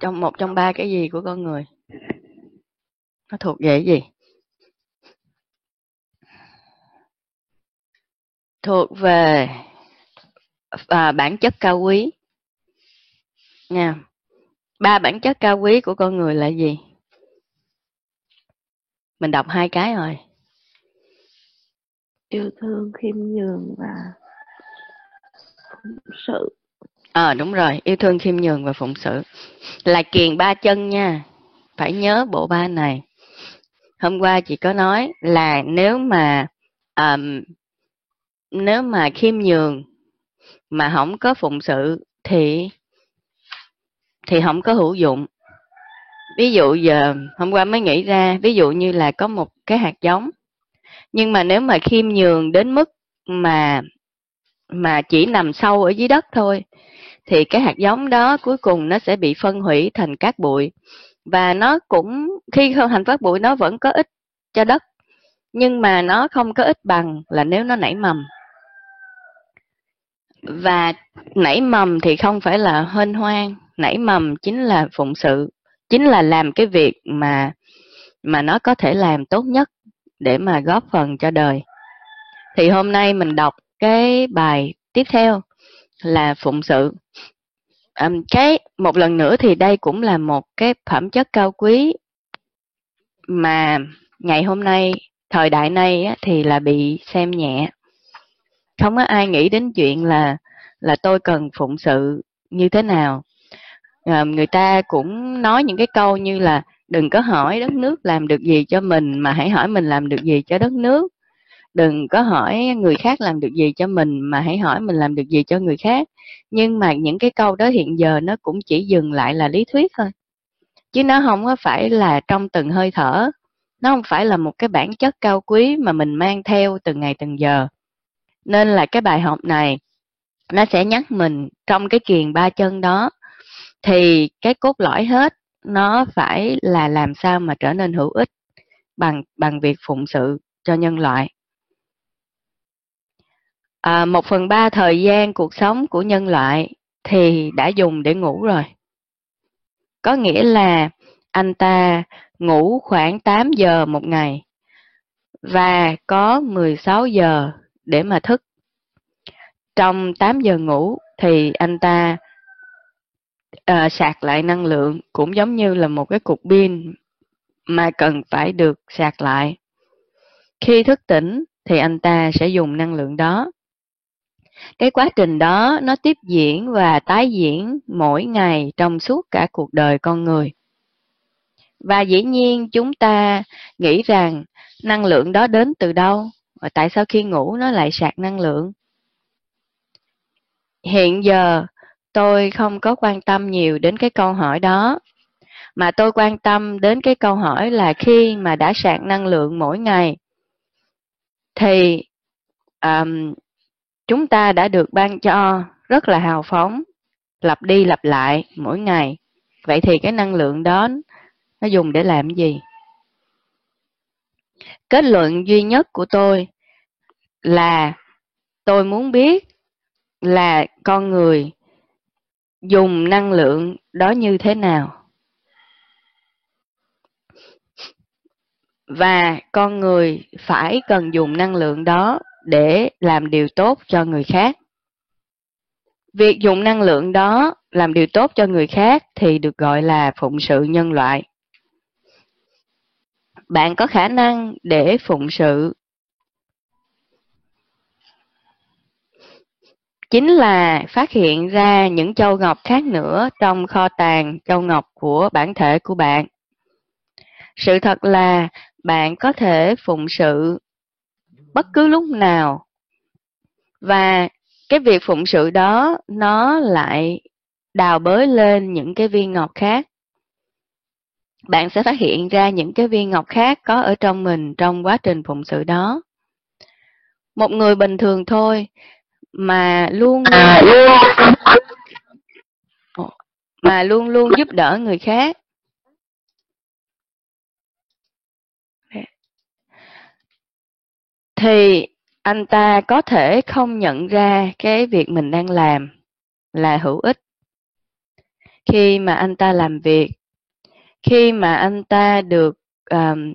trong một trong ba cái gì của con người? Nó thuộc về cái gì? Thuộc về à, bản chất cao quý. Nha. Ba bản chất cao quý của con người là gì? Mình đọc hai cái rồi. Yêu thương khiêm nhường và phụng sự ờ à, đúng rồi yêu thương khiêm nhường và phụng sự. Là kiền ba chân nha phải nhớ bộ ba này. Hôm qua chị có nói là nếu mà um, nếu mà khiêm nhường mà không có phụng sự thì thì không có hữu dụng. Ví dụ giờ hôm qua mới nghĩ ra ví dụ như là có một cái hạt giống nhưng mà nếu mà khiêm nhường đến mức mà mà chỉ nằm sâu ở dưới đất thôi thì cái hạt giống đó cuối cùng nó sẽ bị phân hủy thành cát bụi. Và nó cũng, khi không thành cát bụi nó vẫn có ích cho đất, nhưng mà nó không có ích bằng là nếu nó nảy mầm. Và nảy mầm thì không phải là hên hoang, nảy mầm chính là phụng sự, chính là làm cái việc mà mà nó có thể làm tốt nhất để mà góp phần cho đời. Thì hôm nay mình đọc cái bài tiếp theo là phụng sự. Um, cái một lần nữa thì đây cũng là một cái phẩm chất cao quý mà ngày hôm nay thời đại này á, thì là bị xem nhẹ. Không có ai nghĩ đến chuyện là là tôi cần phụng sự như thế nào. À, người ta cũng nói những cái câu như là đừng có hỏi đất nước làm được gì cho mình mà hãy hỏi mình làm được gì cho đất nước đừng có hỏi người khác làm được gì cho mình, mà hãy hỏi mình làm được gì cho người khác. Nhưng mà những cái câu đó hiện giờ nó cũng chỉ dừng lại là lý thuyết thôi. Chứ nó không có phải là trong từng hơi thở. Nó không phải là một cái bản chất cao quý mà mình mang theo từng ngày từng giờ. Nên là cái bài học này, nó sẽ nhắc mình trong cái kiền ba chân đó. Thì cái cốt lõi hết, nó phải là làm sao mà trở nên hữu ích bằng bằng việc phụng sự cho nhân loại à, một phần ba thời gian cuộc sống của nhân loại thì đã dùng để ngủ rồi có nghĩa là anh ta ngủ khoảng 8 giờ một ngày và có 16 giờ để mà thức. Trong 8 giờ ngủ thì anh ta uh, sạc lại năng lượng cũng giống như là một cái cục pin mà cần phải được sạc lại. Khi thức tỉnh thì anh ta sẽ dùng năng lượng đó. Cái quá trình đó nó tiếp diễn và tái diễn mỗi ngày trong suốt cả cuộc đời con người. Và dĩ nhiên chúng ta nghĩ rằng năng lượng đó đến từ đâu? Và tại sao khi ngủ nó lại sạc năng lượng? Hiện giờ tôi không có quan tâm nhiều đến cái câu hỏi đó mà tôi quan tâm đến cái câu hỏi là khi mà đã sạc năng lượng mỗi ngày thì um, chúng ta đã được ban cho, rất là hào phóng, lặp đi lặp lại mỗi ngày. Vậy thì cái năng lượng đó, nó dùng để làm gì? Kết luận duy nhất của tôi là tôi muốn biết là con người dùng năng lượng đó như thế nào. Và con người phải cần dùng năng lượng đó để làm điều tốt cho người khác. Việc dùng năng lượng đó làm điều tốt cho người khác thì được gọi là phụng sự nhân loại. Bạn có khả năng để phụng sự. Chính là phát hiện ra những châu ngọc khác nữa trong kho tàng châu ngọc của bản thể của bạn. Sự thật là bạn có thể phụng sự bất cứ lúc nào. Và cái việc phụng sự đó nó lại đào bới lên những cái viên ngọc khác. Bạn sẽ phát hiện ra những cái viên ngọc khác có ở trong mình trong quá trình phụng sự đó. Một người bình thường thôi mà luôn à, mà luôn luôn giúp đỡ người khác thì anh ta có thể không nhận ra cái việc mình đang làm là hữu ích. Khi mà anh ta làm việc khi mà anh ta được um,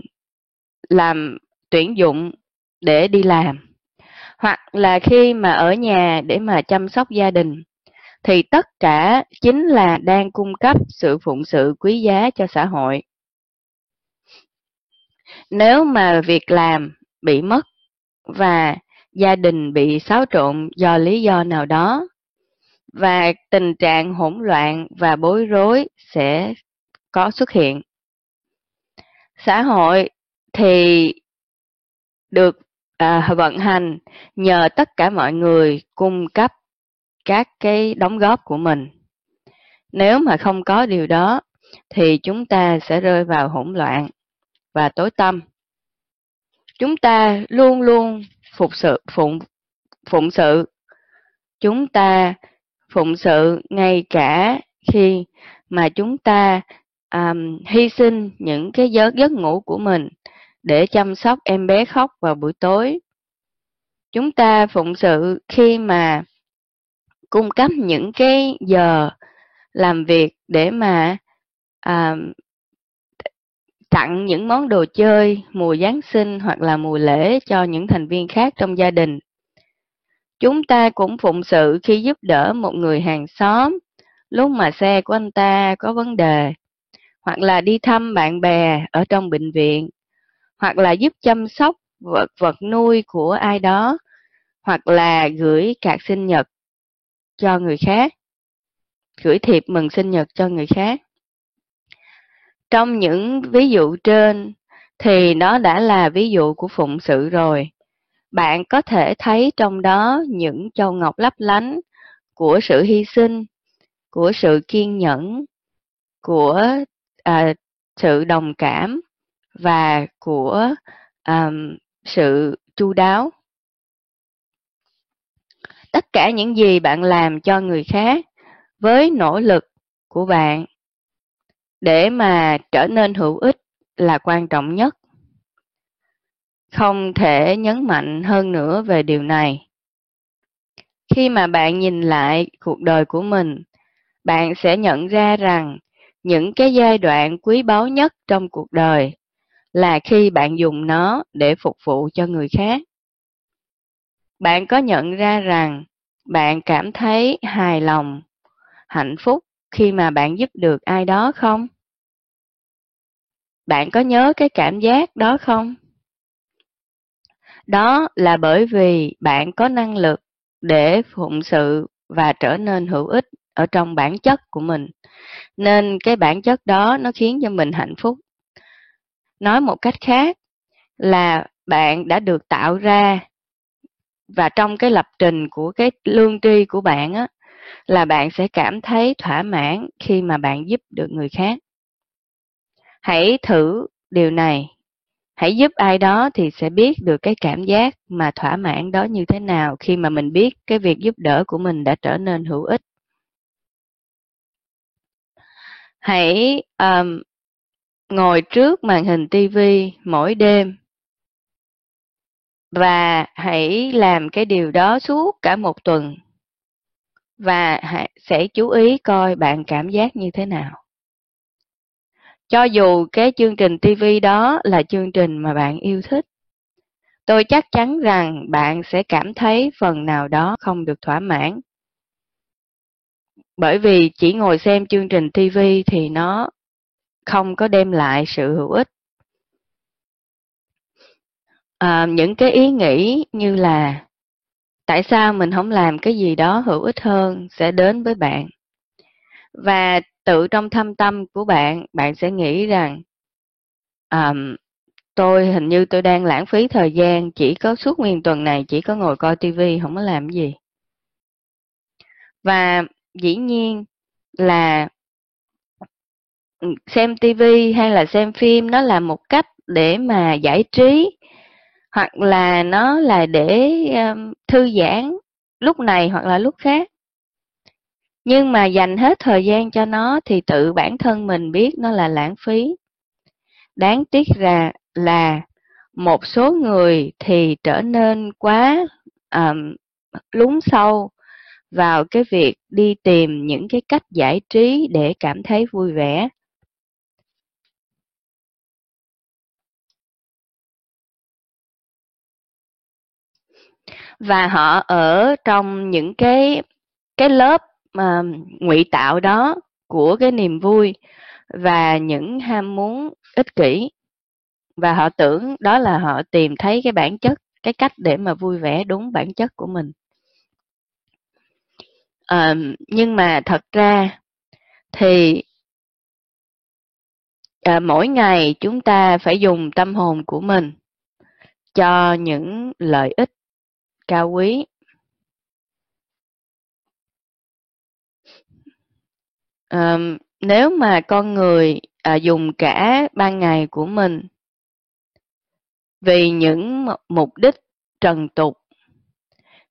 làm tuyển dụng để đi làm hoặc là khi mà ở nhà để mà chăm sóc gia đình thì tất cả chính là đang cung cấp sự phụng sự quý giá cho xã hội. Nếu mà việc làm bị mất và gia đình bị xáo trộn do lý do nào đó. Và tình trạng hỗn loạn và bối rối sẽ có xuất hiện. Xã hội thì được à, vận hành nhờ tất cả mọi người cung cấp các cái đóng góp của mình. Nếu mà không có điều đó thì chúng ta sẽ rơi vào hỗn loạn và tối tăm chúng ta luôn luôn phục sự phụng phụng sự. Chúng ta phụng sự ngay cả khi mà chúng ta um, hy sinh những cái giấc giấc ngủ của mình để chăm sóc em bé khóc vào buổi tối. Chúng ta phụng sự khi mà cung cấp những cái giờ làm việc để mà um, tặng những món đồ chơi mùa Giáng sinh hoặc là mùa lễ cho những thành viên khác trong gia đình. Chúng ta cũng phụng sự khi giúp đỡ một người hàng xóm lúc mà xe của anh ta có vấn đề, hoặc là đi thăm bạn bè ở trong bệnh viện, hoặc là giúp chăm sóc vật vật nuôi của ai đó, hoặc là gửi cạc sinh nhật cho người khác, gửi thiệp mừng sinh nhật cho người khác. Trong những ví dụ trên thì nó đã là ví dụ của phụng sự rồi. Bạn có thể thấy trong đó những châu ngọc lấp lánh của sự hy sinh, của sự kiên nhẫn, của à, sự đồng cảm và của à, sự chu đáo. Tất cả những gì bạn làm cho người khác với nỗ lực của bạn để mà trở nên hữu ích là quan trọng nhất. Không thể nhấn mạnh hơn nữa về điều này. Khi mà bạn nhìn lại cuộc đời của mình, bạn sẽ nhận ra rằng những cái giai đoạn quý báu nhất trong cuộc đời là khi bạn dùng nó để phục vụ cho người khác. Bạn có nhận ra rằng bạn cảm thấy hài lòng, hạnh phúc khi mà bạn giúp được ai đó không? Bạn có nhớ cái cảm giác đó không? Đó là bởi vì bạn có năng lực để phụng sự và trở nên hữu ích ở trong bản chất của mình. Nên cái bản chất đó nó khiến cho mình hạnh phúc. Nói một cách khác là bạn đã được tạo ra và trong cái lập trình của cái lương tri của bạn á là bạn sẽ cảm thấy thỏa mãn khi mà bạn giúp được người khác. Hãy thử điều này. Hãy giúp ai đó thì sẽ biết được cái cảm giác mà thỏa mãn đó như thế nào khi mà mình biết cái việc giúp đỡ của mình đã trở nên hữu ích. Hãy um, ngồi trước màn hình TV mỗi đêm và hãy làm cái điều đó suốt cả một tuần và sẽ chú ý coi bạn cảm giác như thế nào. Cho dù cái chương trình TV đó là chương trình mà bạn yêu thích, tôi chắc chắn rằng bạn sẽ cảm thấy phần nào đó không được thỏa mãn. Bởi vì chỉ ngồi xem chương trình TV thì nó không có đem lại sự hữu ích. À, những cái ý nghĩ như là tại sao mình không làm cái gì đó hữu ích hơn sẽ đến với bạn? Và tự trong thâm tâm của bạn bạn sẽ nghĩ rằng um, tôi hình như tôi đang lãng phí thời gian chỉ có suốt nguyên tuần này chỉ có ngồi coi tivi không có làm gì. Và dĩ nhiên là xem tivi hay là xem phim nó là một cách để mà giải trí hoặc là nó là để um, thư giãn lúc này hoặc là lúc khác. Nhưng mà dành hết thời gian cho nó thì tự bản thân mình biết nó là lãng phí. Đáng tiếc ra là một số người thì trở nên quá um, lún sâu vào cái việc đi tìm những cái cách giải trí để cảm thấy vui vẻ. Và họ ở trong những cái cái lớp mà ngụy tạo đó của cái niềm vui và những ham muốn ích kỷ. Và họ tưởng đó là họ tìm thấy cái bản chất cái cách để mà vui vẻ đúng bản chất của mình. À, nhưng mà thật ra thì à, mỗi ngày chúng ta phải dùng tâm hồn của mình cho những lợi ích cao quý. À, nếu mà con người à, dùng cả ban ngày của mình vì những mục đích trần tục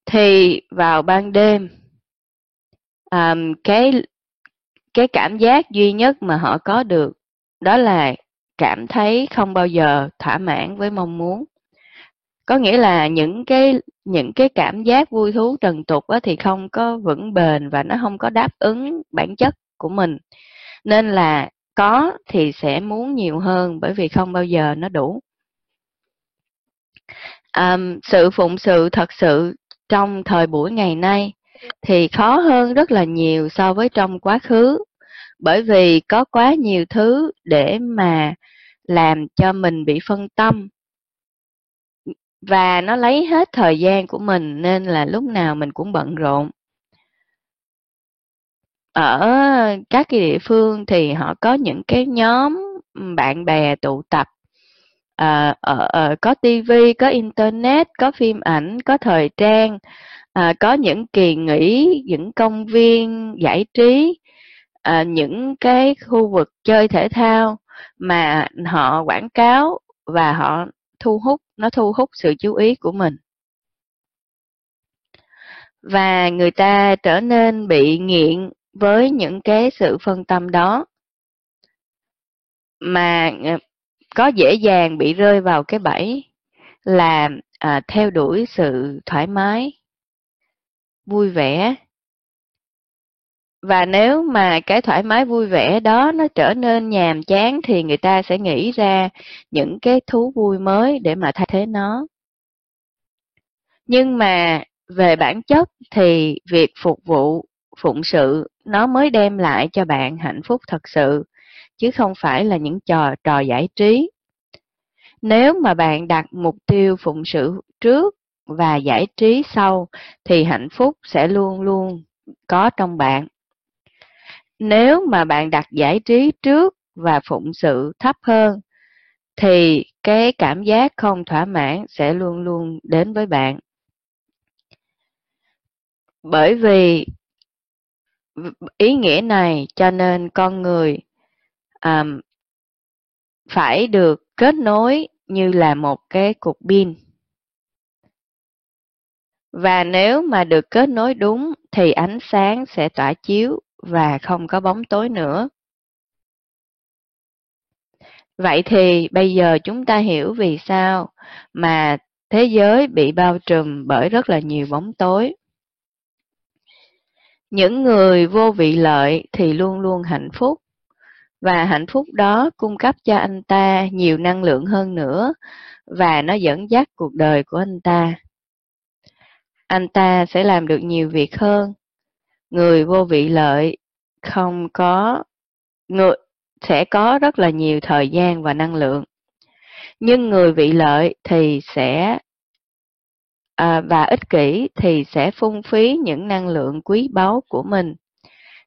thì vào ban đêm um, cái cái cảm giác duy nhất mà họ có được đó là cảm thấy không bao giờ thỏa mãn với mong muốn có nghĩa là những cái những cái cảm giác vui thú trần tục á, thì không có vững bền và nó không có đáp ứng bản chất của mình. Nên là có thì sẽ muốn nhiều hơn bởi vì không bao giờ nó đủ. Um, sự phụng sự thật sự trong thời buổi ngày nay thì khó hơn rất là nhiều so với trong quá khứ bởi vì có quá nhiều thứ để mà làm cho mình bị phân tâm và nó lấy hết thời gian của mình nên là lúc nào mình cũng bận rộn. Ở các cái địa phương thì họ có những cái nhóm bạn bè tụ tập. À, ở, ở có tivi có internet có phim ảnh có thời trang à, có những kỳ nghỉ những công viên giải trí à, những cái khu vực chơi thể thao mà họ quảng cáo và họ thu hút nó thu hút sự chú ý của mình. Và người ta trở nên bị nghiện với những cái sự phân tâm đó. Mà ờ, có dễ dàng bị rơi vào cái bẫy là à, theo đuổi sự thoải mái vui vẻ và nếu mà cái thoải mái vui vẻ đó nó trở nên nhàm chán thì người ta sẽ nghĩ ra những cái thú vui mới để mà thay thế nó. Nhưng mà về bản chất thì việc phục vụ, phụng sự nó mới đem lại cho bạn hạnh phúc thật sự, chứ không phải là những trò trò giải trí. Nếu mà bạn đặt mục tiêu phụng sự trước và giải trí sau thì hạnh phúc sẽ luôn luôn có trong bạn nếu mà bạn đặt giải trí trước và phụng sự thấp hơn thì cái cảm giác không thỏa mãn sẽ luôn luôn đến với bạn. Bởi vì ý nghĩa này cho nên con người um, phải được kết nối như là một cái cục pin. Và nếu mà được kết nối đúng thì ánh sáng sẽ tỏa chiếu và không có bóng tối nữa. Vậy thì bây giờ chúng ta hiểu vì sao mà thế giới bị bao trùm bởi rất là nhiều bóng tối. Những người vô vị lợi thì luôn luôn hạnh phúc, và hạnh phúc đó cung cấp cho anh ta nhiều năng lượng hơn nữa, và nó dẫn dắt cuộc đời của anh ta. Anh ta sẽ làm được nhiều việc hơn người vô vị lợi không có người sẽ có rất là nhiều thời gian và năng lượng. Nhưng người vị lợi thì sẽ à, và ích kỷ thì sẽ phung phí những năng lượng quý báu của mình.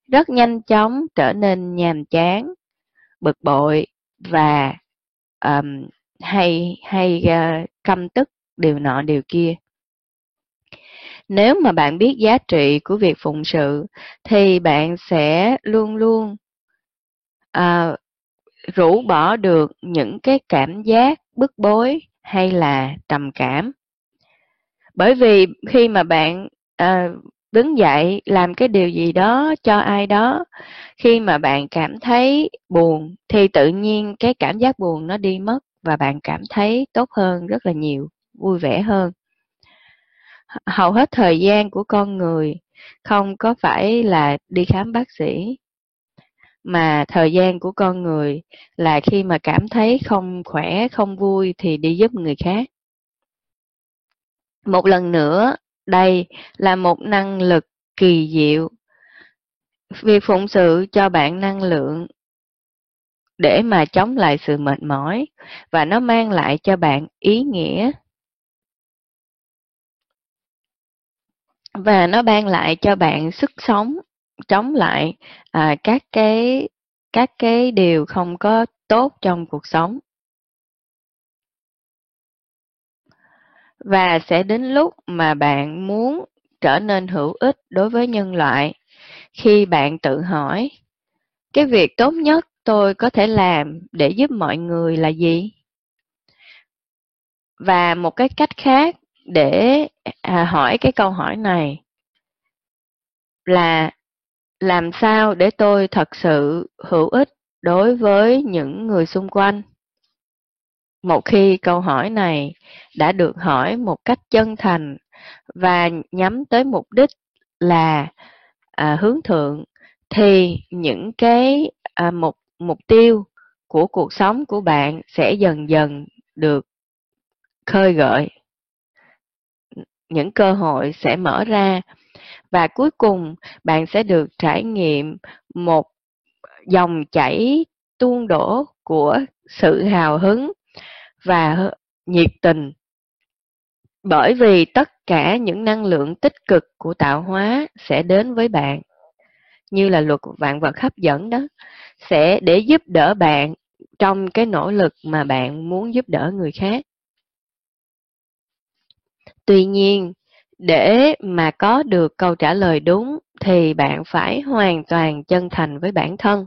Rất nhanh chóng trở nên nhàm chán bực bội và um, hay hay uh, căm tức điều nọ điều kia nếu mà bạn biết giá trị của việc phụng sự thì bạn sẽ luôn luôn à, rũ bỏ được những cái cảm giác bức bối hay là trầm cảm. Bởi vì khi mà bạn à, đứng dậy làm cái điều gì đó cho ai đó khi mà bạn cảm thấy buồn thì tự nhiên cái cảm giác buồn nó đi mất và bạn cảm thấy tốt hơn rất là nhiều vui vẻ hơn hầu hết thời gian của con người không có phải là đi khám bác sĩ, mà thời gian của con người là khi mà cảm thấy không khỏe, không vui thì đi giúp người khác. Một lần nữa, đây là một năng lực kỳ diệu. Việc phụng sự cho bạn năng lượng để mà chống lại sự mệt mỏi và nó mang lại cho bạn ý nghĩa. Và nó ban lại cho bạn sức sống chống lại à, các cái các cái điều không có tốt trong cuộc sống. Và sẽ đến lúc mà bạn muốn trở nên hữu ích đối với nhân loại khi bạn tự hỏi cái việc tốt nhất tôi có thể làm để giúp mọi người là gì? Và một cái cách khác để à, hỏi cái câu hỏi này là làm sao để tôi thật sự hữu ích đối với những người xung quanh? Một khi câu hỏi này đã được hỏi một cách chân thành và nhắm tới mục đích là à, hướng thượng thì những cái à, mục mục tiêu của cuộc sống của bạn sẽ dần dần được khơi gợi những cơ hội sẽ mở ra. Và cuối cùng, bạn sẽ được trải nghiệm một dòng chảy tuôn đổ của sự hào hứng và nhiệt tình. Bởi vì tất cả những năng lượng tích cực của tạo hóa sẽ đến với bạn, như là luật vạn vật hấp dẫn đó, sẽ để giúp đỡ bạn trong cái nỗ lực mà bạn muốn giúp đỡ người khác tuy nhiên, để mà có được câu trả lời đúng thì bạn phải hoàn toàn chân thành với bản thân.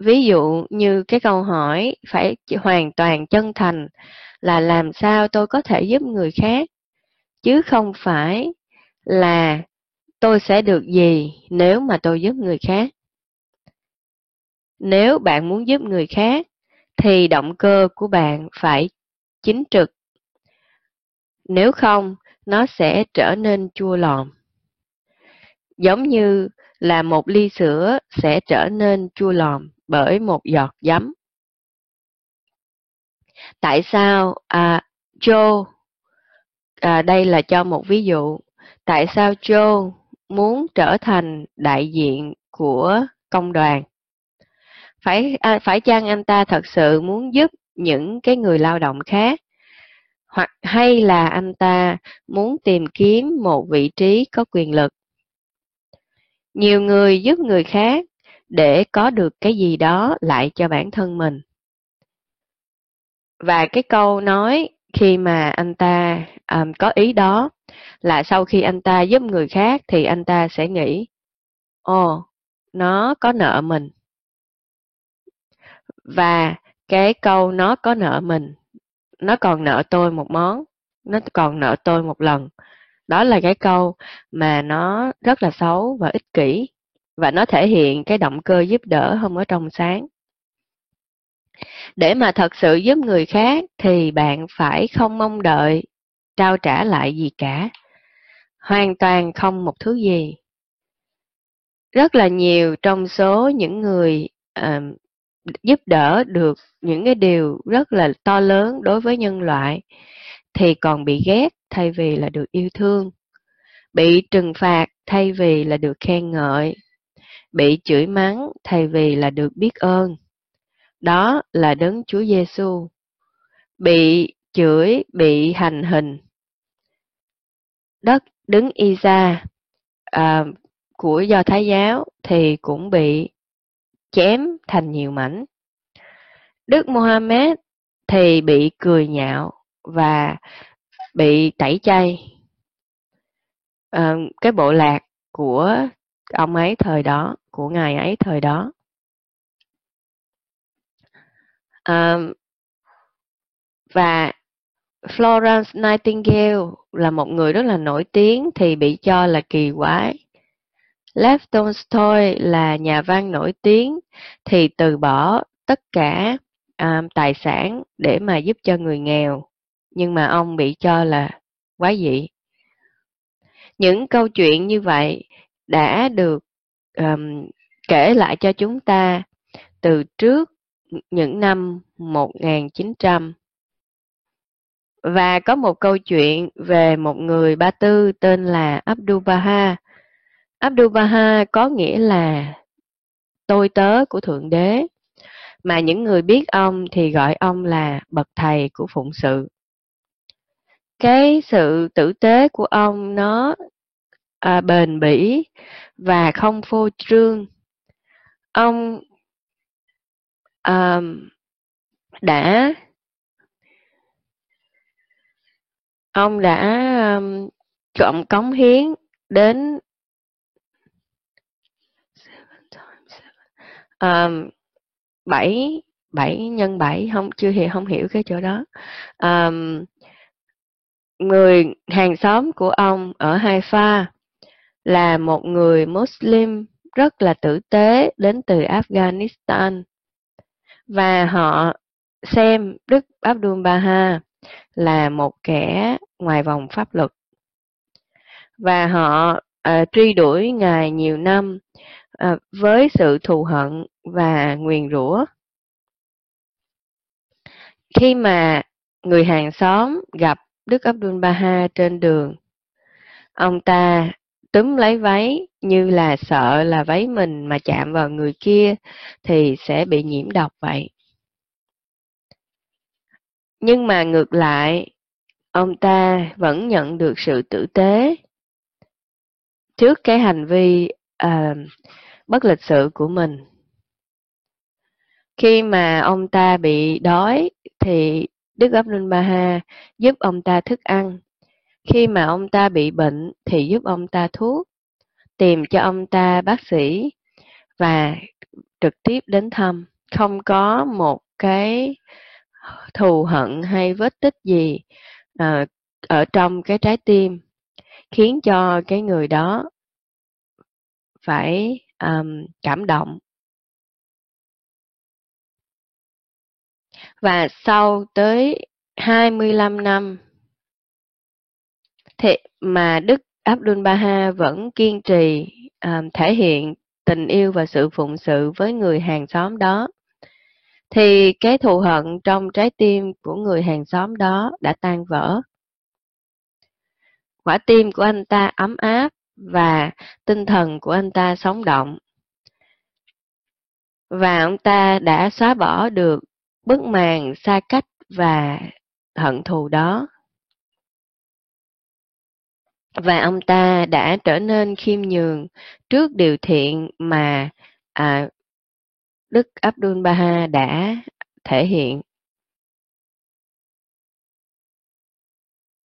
Ví dụ như cái câu hỏi phải hoàn toàn chân thành là làm sao tôi có thể giúp người khác, chứ không phải là tôi sẽ được gì nếu mà tôi giúp người khác. Nếu bạn muốn giúp người khác thì động cơ của bạn phải chính trực nếu không nó sẽ trở nên chua lòm. Giống như là một ly sữa sẽ trở nên chua lòm bởi một giọt giấm. Tại sao? À, Joe à, đây là cho một ví dụ. Tại sao Joe muốn trở thành đại diện của công đoàn? Phải à, phải chăng anh ta thật sự muốn giúp những cái người lao động khác? Hoặc hay là anh ta muốn tìm kiếm một vị trí có quyền lực. Nhiều người giúp người khác để có được cái gì đó lại cho bản thân mình. Và cái câu nói khi mà anh ta um, có ý đó là sau khi anh ta giúp người khác thì anh ta sẽ nghĩ ồ nó có nợ mình. Và cái câu nó có nợ mình nó còn nợ tôi một món. Nó còn nợ tôi một lần. Đó là cái câu mà nó rất là xấu và ích kỷ và nó thể hiện cái động cơ giúp đỡ không có trong sáng. Để mà thật sự giúp người khác thì bạn phải không mong đợi trao trả lại gì cả. Hoàn toàn không một thứ gì. Rất là nhiều trong số những người uh, giúp đỡ được những cái điều rất là to lớn đối với nhân loại thì còn bị ghét thay vì là được yêu thương bị trừng phạt thay vì là được khen ngợi bị chửi mắng thay vì là được biết ơn. Đó là đấng Chúa Giêsu bị chửi bị hành hình. Đất đứng Isa à, của do Thái giáo thì cũng bị chém thành nhiều mảnh. Đức Mohammed thì bị cười nhạo và bị tẩy chay. À, cái bộ lạc của ông ấy thời đó, của ngài ấy thời đó. À, và Florence Nightingale là một người rất là nổi tiếng thì bị cho là kỳ quái. Lev Tolstoy là nhà văn nổi tiếng thì từ bỏ tất cả um, tài sản để mà giúp cho người nghèo, nhưng mà ông bị cho là quá dị. những câu chuyện như vậy đã được um, kể lại cho chúng ta từ trước những năm 1900 và có một câu chuyện về một người Ba Tư tên là Abdul Baha. Abdul Baha có nghĩa là tôi tớ của Thượng Đế, mà những người biết ông thì gọi ông là bậc thầy của phụng sự. Cái sự tử tế của ông nó à, bền bỉ và không phô trương. Ông à, đã ông đã um, cộng cống hiến đến um, 7 7 nhân 7 không chưa hiểu không hiểu cái chỗ đó. Um, người hàng xóm của ông ở Haifa là một người Muslim rất là tử tế đến từ Afghanistan. Và họ xem Đức Abdul Baha là một kẻ ngoài vòng pháp luật. Và họ uh, truy đuổi ngài nhiều năm à, với sự thù hận và nguyền rủa. Khi mà người hàng xóm gặp Đức Abdul Baha trên đường ông ta túm lấy váy như là sợ là váy mình mà chạm vào người kia thì sẽ bị nhiễm độc vậy. Nhưng mà ngược lại, ông ta vẫn nhận được sự tử tế. Trước cái hành vi à, bất lịch sự của mình. Khi mà ông ta bị đói thì Đức Abdul Baha giúp ông ta thức ăn. Khi mà ông ta bị bệnh thì giúp ông ta thuốc, tìm cho ông ta bác sĩ và trực tiếp đến thăm. Không có một cái thù hận hay vết tích gì à, ở trong cái trái tim khiến cho cái người đó phải um, cảm động và sau tới 25 năm thì mà Đức Abdul Baha vẫn kiên trì um, thể hiện tình yêu và sự phụng sự với người hàng xóm đó thì cái thù hận trong trái tim của người hàng xóm đó đã tan vỡ. Quả tim của anh ta ấm áp và tinh thần của anh ta sống động. Và ông ta đã xóa bỏ được bức màn xa cách và hận thù đó. Và ông ta đã trở nên khiêm nhường trước điều thiện mà à, Đức Abdul Baha đã thể hiện.